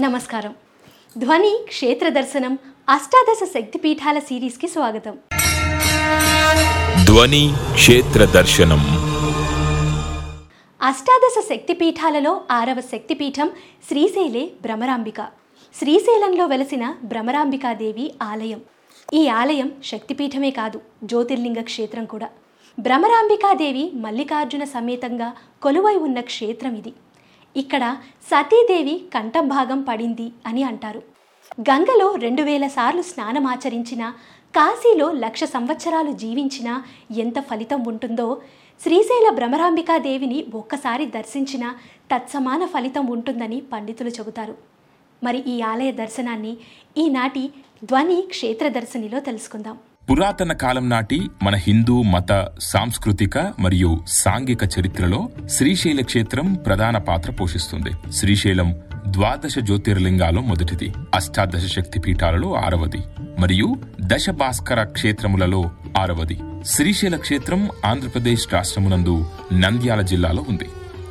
నమస్కారం. ధ్వని క్షేత్ర దర్శనం అష్టాదశ శక్తిపీఠాల సిరీస్కి స్వాగతం. ధ్వని క్షేత్ర దర్శనం. అష్టాదశ శక్తిపీఠాలలో ఆరవ శక్తిపీఠం శ్రీశైలే భ్రమరాంబిక. శ్రీశైలంలో వెలసిన భ్రమరాంబికాదేవి ఆలయం. ఈ ఆలయం శక్తిపీఠమే కాదు జ్యోతిర్లింగ క్షేత్రం కూడా. భ్రమరాంబికాదేవి మల్లికార్జున సమేతంగా కొలువై ఉన్న క్షేత్రం ఇది. ఇక్కడ సతీదేవి కంఠభాగం పడింది అని అంటారు. గంగలో రెండు వేల సార్లు స్నానమాచరించిన కాశీలో లక్ష సంవత్సరాలు జీవించినా ఎంత ఫలితం ఉంటుందో శ్రీశైల భ్రమరాంబికాదేవిని ఒక్కసారి దర్శించిన తత్సమాన ఫలితం ఉంటుందని పండితులు చెబుతారు. మరి ఈ ఆలయ దర్శనాన్ని ఈనాటి ధ్వని క్షేత్ర దర్శనిలో తెలుసుకుందాం. పురాతన కాలం నాటి మన హిందూ మత సాంస్కృతిక మరియు సాంఘిక చరిత్రలో శ్రీశైల క్షేత్రం ప్రధాన పాత్ర పోషిస్తుంది. శ్రీశైలం ద్వాదశ జ్యోతిర్లింగాలో మొదటిది అష్టాదశ శక్తి పీఠాలలో ఆరవది మరియు దశ భాస్కర క్షేత్రములలో ఆరవది. శ్రీశైల క్షేత్రం ఆంధ్రప్రదేశ్ రాష్ట్రమునందు నంద్యాల జిల్లాలో ఉంది.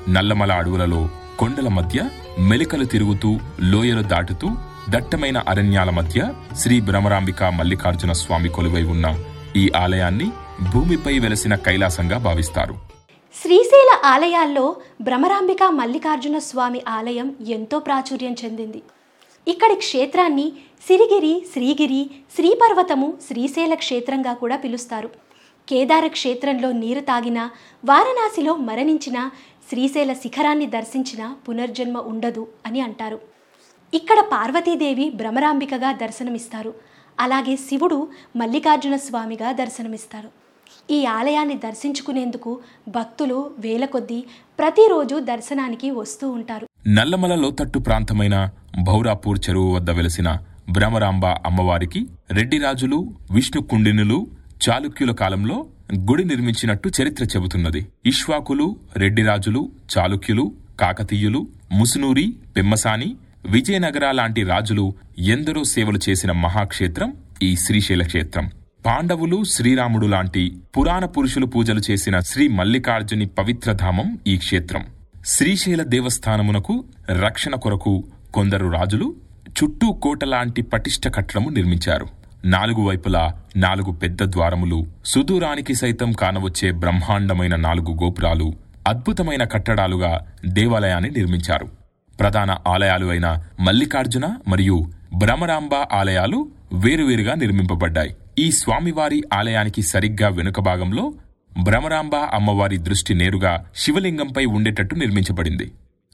నల్లమల అడవులలో కొండల మధ్య మెలికలు తిరుగుతూ లోయలు దాటుతూ దట్టమైన అరణ్యాల మధ్య శ్రీ భ్రమరాంబిక మల్లికార్జున స్వామి కొలువై ఉన్న ఈ ఆలయాన్ని భూమిపై వెలసిన కైలాసంగా భావిస్తారు. శ్రీశైల ఆలయాల్లో భ్రమరాంబిక మల్లికార్జున స్వామి ఆలయం ఎంతో ప్రాచుర్యం చెందింది. ఇక్కడి క్షేత్రాన్ని సిరిగిరి శ్రీగిరి శ్రీపర్వతము శ్రీశైల క్షేత్రంగా కూడా పిలుస్తారు. కేదార క్షేత్రంలో నీరు తాగిన వారణాసిలో మరణించిన శ్రీశైల శిఖరాన్ని దర్శించిన పునర్జన్మ ఉండదు అని అంటారు. ఇక్కడ పార్వతీదేవి భ్రమరాంబికగా దర్శనమిస్తారు. అలాగే శివుడు మల్లికార్జున స్వామిగా దర్శనమిస్తారు. ఈ ఆలయాన్ని దర్శించుకునేందుకు భక్తులు వేల కొద్దీ ప్రతిరోజు దర్శనానికి వస్తూ ఉంటారు. నల్లమల లోతట్టు ప్రాంతమైన భౌరాపూర్ చెరువు వద్ద వెలసిన భ్రమరాంబ అమ్మవారికి రెడ్డిరాజులు విష్ణు కుండినులు చాళుక్యుల కాలంలో గుడి నిర్మించినట్టు చరిత్ర చెబుతున్నది. ఇష్వాకులు రెడ్డిరాజులు చాళుక్యులు కాకతీయులు ముసునూరి పెమ్మసాని విజయనగర లాంటి రాజులు ఎందరో సేవలు చేసిన మహాక్షేత్రం ఈ శ్రీశైల క్షేత్రం. పాండవులు శ్రీరాముడు లాంటి పురాణ పురుషులు పూజలు చేసిన శ్రీ మల్లికార్జుని పవిత్రధామం ఈ క్షేత్రం. శ్రీశైల దేవస్థానమునకు రక్షణ కొరకు కొందరు రాజులు చుట్టూ కోట లాంటి పటిష్ట కట్టడము నిర్మించారు. నాలుగు వైపులా నాలుగు పెద్ద ద్వారములు సుదూరానికి సైతం కానవచ్చే బ్రహ్మాండమైన నాలుగు గోపురాలు అద్భుతమైన కట్టడాలుగా దేవాలయాన్ని నిర్మించారు. ప్రధాన ఆలయాలు అయిన మల్లికార్జున మరియు భ్రమరాంబ ఆలయాలు వేరువేరుగా నిర్మింపబడ్డాయి. ఈ స్వామివారి ఆలయానికి సరిగ్గా వెనుక భాగంలో భ్రమరాంబ అమ్మవారి దృష్టి నేరుగా శివలింగంపై ఉండేటట్టు నిర్మించబడింది.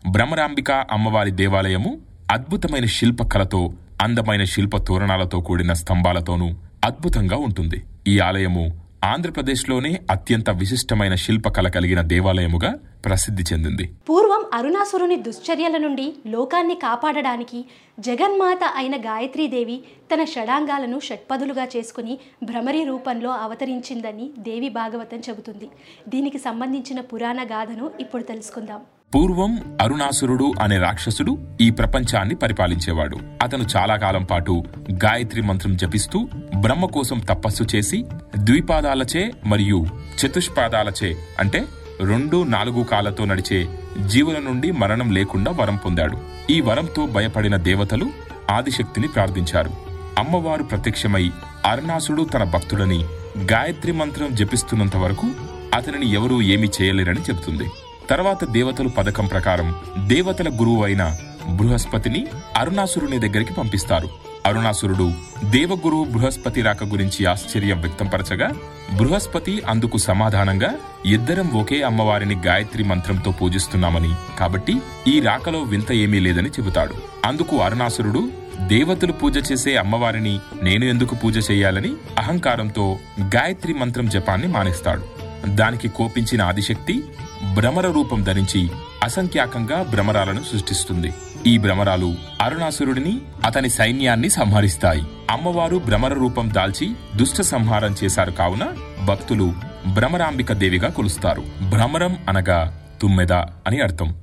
భ్రమరాంబిక అమ్మవారి దేవాలయము అద్భుతమైన శిల్పకళతో అందమైన శిల్ప తోరణాలతో కూడిన స్తంభాలతోనూ అద్భుతంగా ఉంటుంది. ఈ ఆలయము ఆంధ్రప్రదేశ్లోనే అత్యంత విశిష్టమైన శిల్పకళ కలిగిన దేవాలయముగా ప్రసిద్ధి చెందింది. పూర్వం అరుణాసురుని దుశ్చర్యల నుండి లోకాన్ని కాపాడడానికి జగన్మాత అయిన గాయత్రీదేవి తన షడాంగాలను షట్పదులుగా చేసుకుని భ్రమరి రూపంలో అవతరించిందని దేవి భాగవతం చెబుతుంది. దీనికి సంబంధించిన పురాణ గాథను ఇప్పుడు తెలుసుకుందాం. పూర్వం అరుణాసురుడు అనే రాక్షసుడు ఈ ప్రపంచాన్ని పరిపాలించేవాడు. అతను చాలా కాలం పాటు గాయత్రి మంత్రం జపిస్తూ బ్రహ్మ కోసం తపస్సు చేసి ద్విపాదాలచే మరియు చతుష్పాదాలచే అంటే రెండు నాలుగు కాళ్ళతో నడిచే జీవుల నుండి మరణం లేకుండా వరం పొందాడు. ఈ వరంతో భయపడిన దేవతలు ఆదిశక్తిని ప్రార్థించారు. అమ్మవారు ప్రత్యక్షమై అరుణాసుడు తన భక్తుడని గాయత్రి మంత్రం జపిస్తున్నంత వరకు అతనిని ఎవరూ ఏమీ చేయలేరని చెబుతుంది. తర్వాత దేవతలు పథకం ప్రకారం దేవతల గురువు అయిన బృహస్పతిని అరుణాసురుని దగ్గరికి పంపిస్తారు. అరుణాసురుడు దేవగురువు బృహస్పతి రాక గురించి ఆశ్చర్యం వ్యక్తంపరచగా బృహస్పతి అందుకు సమాధానంగా ఇద్దరం ఒకే అమ్మవారిని గాయత్రి మంత్రంతో పూజిస్తున్నామని. కాబట్టి ఈ రాకలో వింత ఏమీ లేదని చెబుతాడు. అందుకు అరుణాసురుడు దేవతలు పూజ చేసే అమ్మవారిని నేను ఎందుకు పూజ చేయాలని అహంకారంతో గాయత్రి మంత్రం జపాన్ని మానేస్తాడు. దానికి కోపించిన ఆదిశక్తి భ్రమర రూపం ధరించి అసంఖ్యాకంగా భ్రమరాలను సృష్టిస్తుంది. ఈ భ్రమరాలు అరుణాసురుడిని అతని సైన్యాన్ని సంహరిస్తాయి. అమ్మవారు భ్రమర రూపం దాల్చి దుష్ట సంహారం చేశారు కావున భక్తులు భ్రమరాంబిక దేవిగా కొలుస్తారు. భ్రమరం అనగా తుమ్మెద అని అర్థం.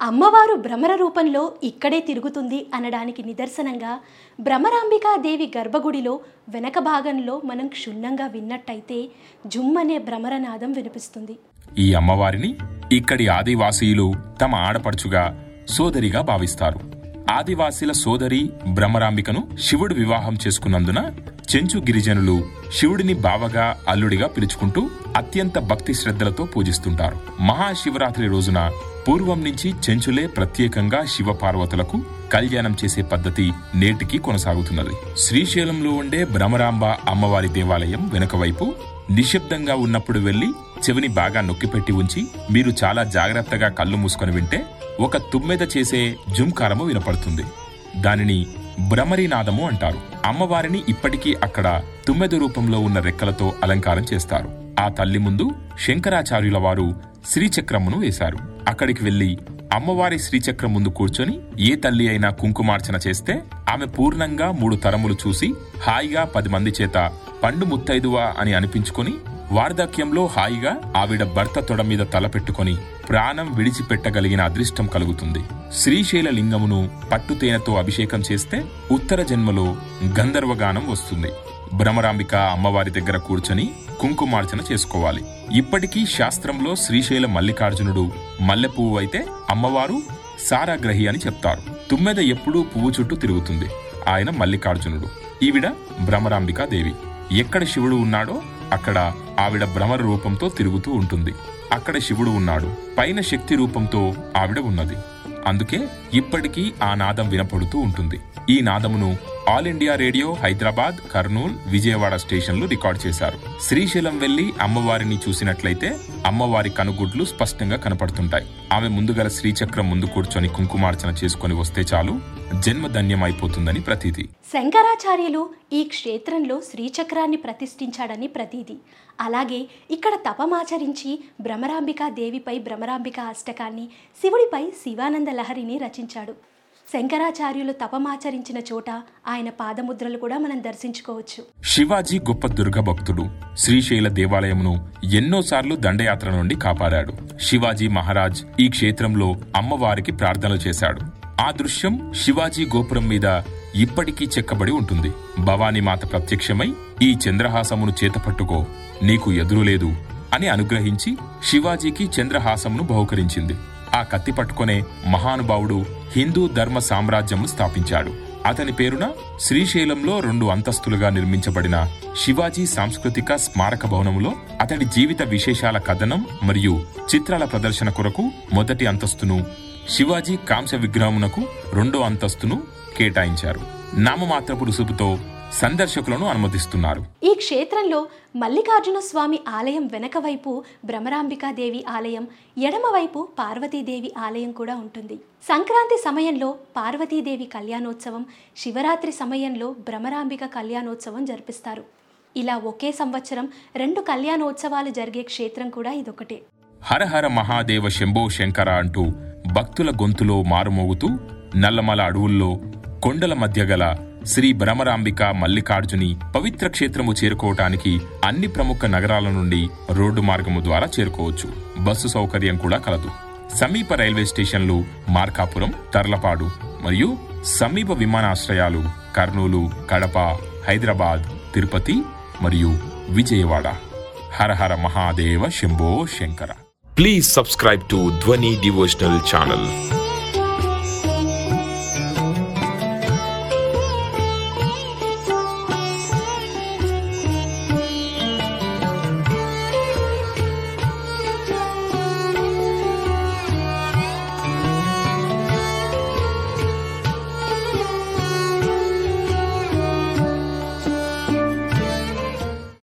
అమ్మవారు భ్రమర రూపంలో ఇక్కడే తిరుగుతుంది అనడానికి నిదర్శనంగా భ్రమరాంబికాదేవి గర్భగుడిలో వెనక భాగంలో మనం క్షుణ్ణంగా విన్నట్టయితే జుమ్మనే భ్రమరనాదం వినిపిస్తుంది. ఈ అమ్మవారిని ఇక్కడి ఆదివాసీయులు తమ ఆడపడుచుగా సోదరిగా భావిస్తారు. ఆదివాసీల సోదరి భ్రమరాంబికను శివుడు వివాహం చేసుకున్నందున చెంచు గిరిజనులు శివుడిని బావగా అల్లుడిగా పిలుచుకుంటూ అత్యంత భక్తి శ్రద్ధలతో పూజిస్తుంటారు. మహాశివరాత్రి రోజున పూర్వం నుంచి చెంచులే ప్రత్యేకంగా శివపార్వతులకు కళ్యాణం చేసే పద్ధతి నేటికి కొనసాగుతున్నది. శ్రీశైలంలో ఉండే భ్రమరాంబ అమ్మవారి దేవాలయం వెనుక వైపు నిశ్శబ్దంగా ఉన్నప్పుడు వెళ్ళి చెవిని బాగా నొక్కిపెట్టి ఉంచి మీరు చాలా జాగ్రత్తగా కళ్ళు మూసుకొని వింటే ఒక తుమ్మెద చేసే జుంకారము వినపడుతుంది. దానిని భ్రమరీనాదము అంటారు. అమ్మవారిని ఇప్పటికీ అక్కడ తుమ్మెద రూపంలో ఉన్న రెక్కలతో అలంకారం చేస్తారు. ఆ తల్లి ముందు శంకరాచార్యుల వారు శ్రీచక్రమును వేశారు. అక్కడికి వెళ్ళి అమ్మవారి శ్రీచక్రం ముందు కూర్చొని ఏ తల్లి అయినా కుంకుమార్చన చేస్తే ఆమె పూర్ణంగా మూడు తరములు చూసి హాయిగా పది మంది చేత పండు ముత్తైదువా అని అనిపించుకొని వార్ధక్యంలో హాయిగా ఆవిడ భర్త తొడ మీద తలపెట్టుకొని ప్రాణం విడిచిపెట్టగలిగిన అదృష్టం కలుగుతుంది. శ్రీశైల లింగమును పట్టుతేనతో అభిషేకం చేస్తే ఉత్తర జన్మలో గంధర్వగానం వస్తుంది. భ్రమరాంబిక అమ్మవారి దగ్గర కూర్చొని కుంకుమార్చన చేసుకోవాలి. ఇప్పటికీ శాస్త్రంలో శ్రీశైల మల్లికార్జునుడు మల్లెపువ్వు అయితే అమ్మవారు సారాగ్రహి అని చెప్తారు. తుమ్మెద ఎప్పుడూ పువ్వు చుట్టూ తిరుగుతుంది. ఆయన మల్లికార్జునుడు. ఈవిడ భ్రమరాంబికా దేవి. ఎక్కడ శివుడు ఉన్నాడో అక్కడ ఆవిడ భ్రమర రూపంతో తిరుగుతూ ఉంటుంది. అక్కడ శివుడు ఉన్నాడు. పైన శక్తి రూపంతో ఆవిడ ఉన్నది. అందుకే ఇప్పటికీ ఆ నాదం వినపడుతూ ఉంటుంది. ఈ నాదమును all India radio Hyderabad Kurnool Vijayawada స్టేషన్లు రికార్డ్ చేశారు. శ్రీశైలం వెళ్ళి అమ్మవారిని చూసినట్లయితే అమ్మవారి కనుగుడ్లు స్పష్టంగా కనపడుతుంటాయి. ఆమె ముందుగల శ్రీచక్రం ముందు కూర్చొని కుంకుమార్చన చేసుకొని వస్తే చాలు జన్మ అయిపోతుందని ప్రతీతి. శంకరాచార్యులు ఈ క్షేత్రంలో శ్రీచక్రాన్ని ప్రతిష్ఠించాడని ప్రతీది అలాగే ఇక్కడ తపమాచరించి భ్రమరాంబికా దేవిపై భ్రమరాంబిక అష్టకాన్ని శివుడిపై శివానంద లహరిని రచించాడు. శంకరాచార్యులు తపమాచరించిన చోట ఆయన పాదముద్రలు కూడా మనం దర్శించుకోవచ్చు. శివాజీ గొప్ప దుర్గ భక్తుడు. శ్రీశైల దేవాలయమును ఎన్నోసార్లు దండయాత్ర నుండి కాపాడాడు. శివాజీ మహారాజ్ ఈ క్షేత్రంలో అమ్మవారికి ప్రార్థనలు చేశాడు. ఆ దృశ్యం శివాజీ గోపురం మీద ఇప్పటికీ చెక్కబడి ఉంటుంది. భవానీమాత ప్రత్యక్షమై ఈ చంద్రహాసమును చేతపట్టుకో నీకు ఎదురులేదు అని అనుగ్రహించి శివాజీకి చంద్రహాసమును బహుకరించింది. ఆ కత్తి పట్టుకునే మహానుభావుడు హిందూ ధర్మ సామ్రాజ్యము స్థాపించాడు. అతని పేరున శ్రీశైలంలో రెండు అంతస్తులుగా నిర్మించబడిన శివాజీ సాంస్కృతిక స్మారక భవనములో అతడి జీవిత విశేషాల కథనం మరియు చిత్రాల ప్రదర్శన కొరకు మొదటి అంతస్తును శివాజీ కాంస్య విగ్రహమునకు రెండో అంతస్తును కేటాయించారు. నామమాత్రపు రుసుపుతో సందర్శకులను అనుమతిస్తున్నారు. ఈ క్షేత్రంలో మల్లికార్జున స్వామి ఆలయం వెనక వైపు భ్రమరాంబికాదేవి ఆలయం ఎడమవైపు పార్వతీదేవి ఆలయం కూడా ఉంటుంది. సంక్రాంతి సమయంలో పార్వతీదేవి కళ్యాణోత్సవం శివరాత్రి సమయంలో భ్రమరాంబిక కళ్యాణోత్సవం జరిపిస్తారు. ఇలా ఒకే సంవత్సరం రెండు కళ్యాణోత్సవాలు జరిగే క్షేత్రం కూడా ఇదొకటే. హరహర మహాదేవ శంభో శంకర అంటూ భక్తుల గొంతులో మారుమోగుతూ నల్లమల అడవుల్లో కొండల మధ్య గల శ్రీ భ్రమరాంబిక మల్లికార్జుని పవిత్ర క్షేత్రము చేరుకోవటానికి అన్ని ప్రముఖ నగరాల నుండి రోడ్డు మార్గము ద్వారా చేరుకోవచ్చు. బస్సు సౌకర్యం కూడా కలదు. సమీప రైల్వే స్టేషన్లు మార్కాపురం తర్లపాడు మరియు సమీప విమానాశ్రయాలు కర్నూలు కడప హైదరాబాద్ తిరుపతి మరియు విజయవాడ. హరహర Mahadeva Shambho Shankara. Please subscribe to Dhwani devotional channel